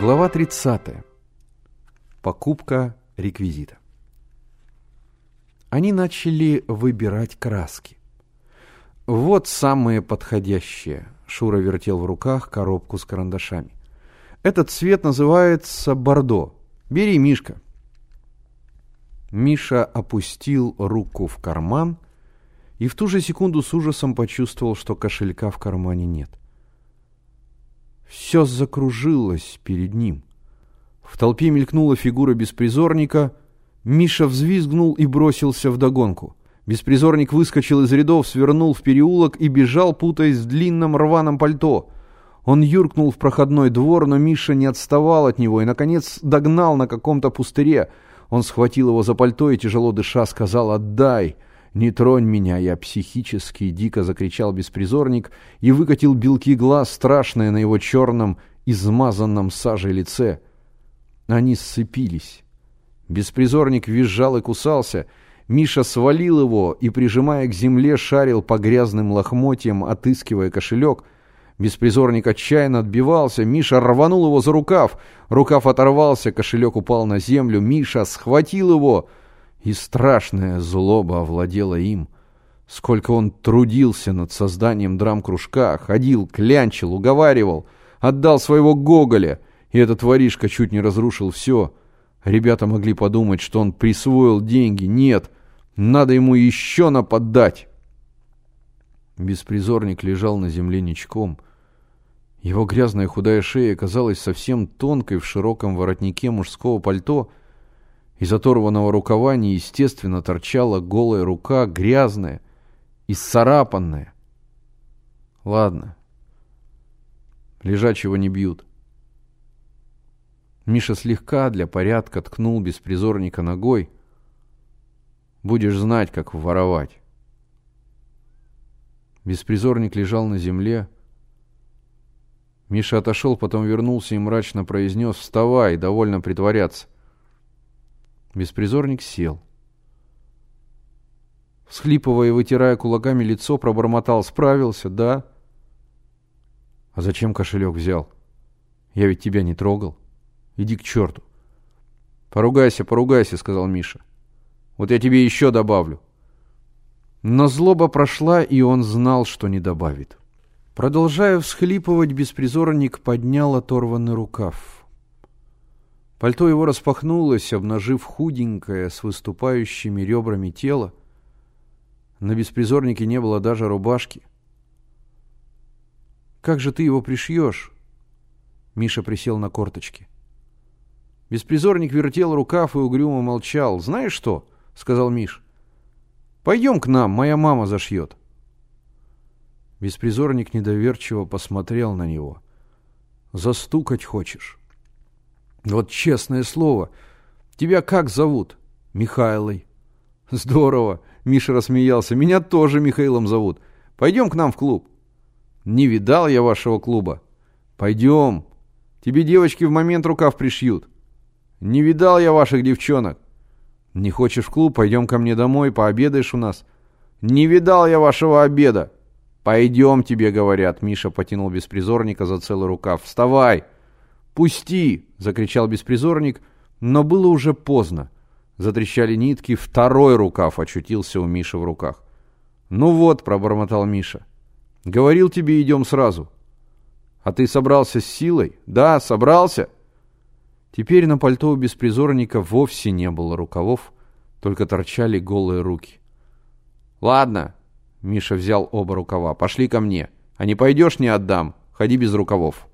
Глава 30. Покупка реквизита. Они начали выбирать краски. Вот самые подходящие. Шура вертел в руках коробку с карандашами. Этот цвет называется бордо. Бери, Мишка. Миша опустил руку в карман и в ту же секунду с ужасом почувствовал, что кошелька в кармане нет. Все закружилось перед ним. В толпе мелькнула фигура беспризорника. Миша взвизгнул и бросился в догонку. Беспризорник выскочил из рядов, свернул в переулок и бежал, путаясь в длинном рваном пальто. Он юркнул в проходной двор, но Миша не отставал от него и, наконец, догнал на каком-то пустыре. Он схватил его за пальто и, тяжело дыша, сказал «Отдай!» «Не тронь меня, я психически!» — дико закричал беспризорник и выкатил белки глаз, страшные на его черном, измазанном сажей лице. Они сцепились. Беспризорник визжал и кусался. Миша свалил его и, прижимая к земле, шарил по грязным лохмотьям, отыскивая кошелек. Беспризорник отчаянно отбивался. Миша рванул его за рукав. Рукав оторвался, кошелек упал на землю. Миша схватил его — и страшная злоба овладела им. Сколько он трудился над созданием драм-кружка, ходил, клянчил, уговаривал, отдал своего Гоголя, и этот воришка чуть не разрушил все. Ребята могли подумать, что он присвоил деньги. Нет, надо ему еще нападать. Беспризорник лежал на земле ничком. Его грязная худая шея казалась совсем тонкой в широком воротнике мужского пальто — из оторванного рукава неестественно торчала голая рука, грязная, и исцарапанная. Ладно. Лежачего не бьют. Миша слегка для порядка ткнул беспризорника ногой. Будешь знать, как воровать. Беспризорник лежал на земле. Миша отошел, потом вернулся и мрачно произнес «Вставай, довольно притворяться». Беспризорник сел. Всхлипывая и вытирая кулаками лицо, пробормотал. Справился, да? А зачем кошелек взял? Я ведь тебя не трогал. Иди к черту. Поругайся, поругайся, сказал Миша. Вот я тебе еще добавлю. Но злоба прошла, и он знал, что не добавит. Продолжая всхлипывать, беспризорник поднял оторванный рукав. Пальто его распахнулось, обнажив худенькое, с выступающими ребрами тело. На беспризорнике не было даже рубашки. «Как же ты его пришьешь?» Миша присел на корточки. Беспризорник вертел рукав и угрюмо молчал. «Знаешь что?» — сказал Миш. «Пойдем к нам, моя мама зашьет». Беспризорник недоверчиво посмотрел на него. «Застукать хочешь?» Вот честное слово. Тебя как зовут? Михайлой. Здорово. Миша рассмеялся. Меня тоже Михаилом зовут. Пойдем к нам в клуб. Не видал я вашего клуба. Пойдем. Тебе девочки в момент рукав пришьют. Не видал я ваших девчонок. Не хочешь в клуб? Пойдем ко мне домой, пообедаешь у нас. Не видал я вашего обеда. Пойдем, тебе говорят. Миша потянул беспризорника за целый рукав. Вставай. «Пусти!» — закричал беспризорник, но было уже поздно. Затрещали нитки, второй рукав очутился у Миши в руках. «Ну вот», — пробормотал Миша, — «говорил тебе, идем сразу». «А ты собрался с силой?» «Да, собрался». Теперь на пальто у беспризорника вовсе не было рукавов, только торчали голые руки. «Ладно», — Миша взял оба рукава, — «пошли ко мне. А не пойдешь, не отдам. Ходи без рукавов».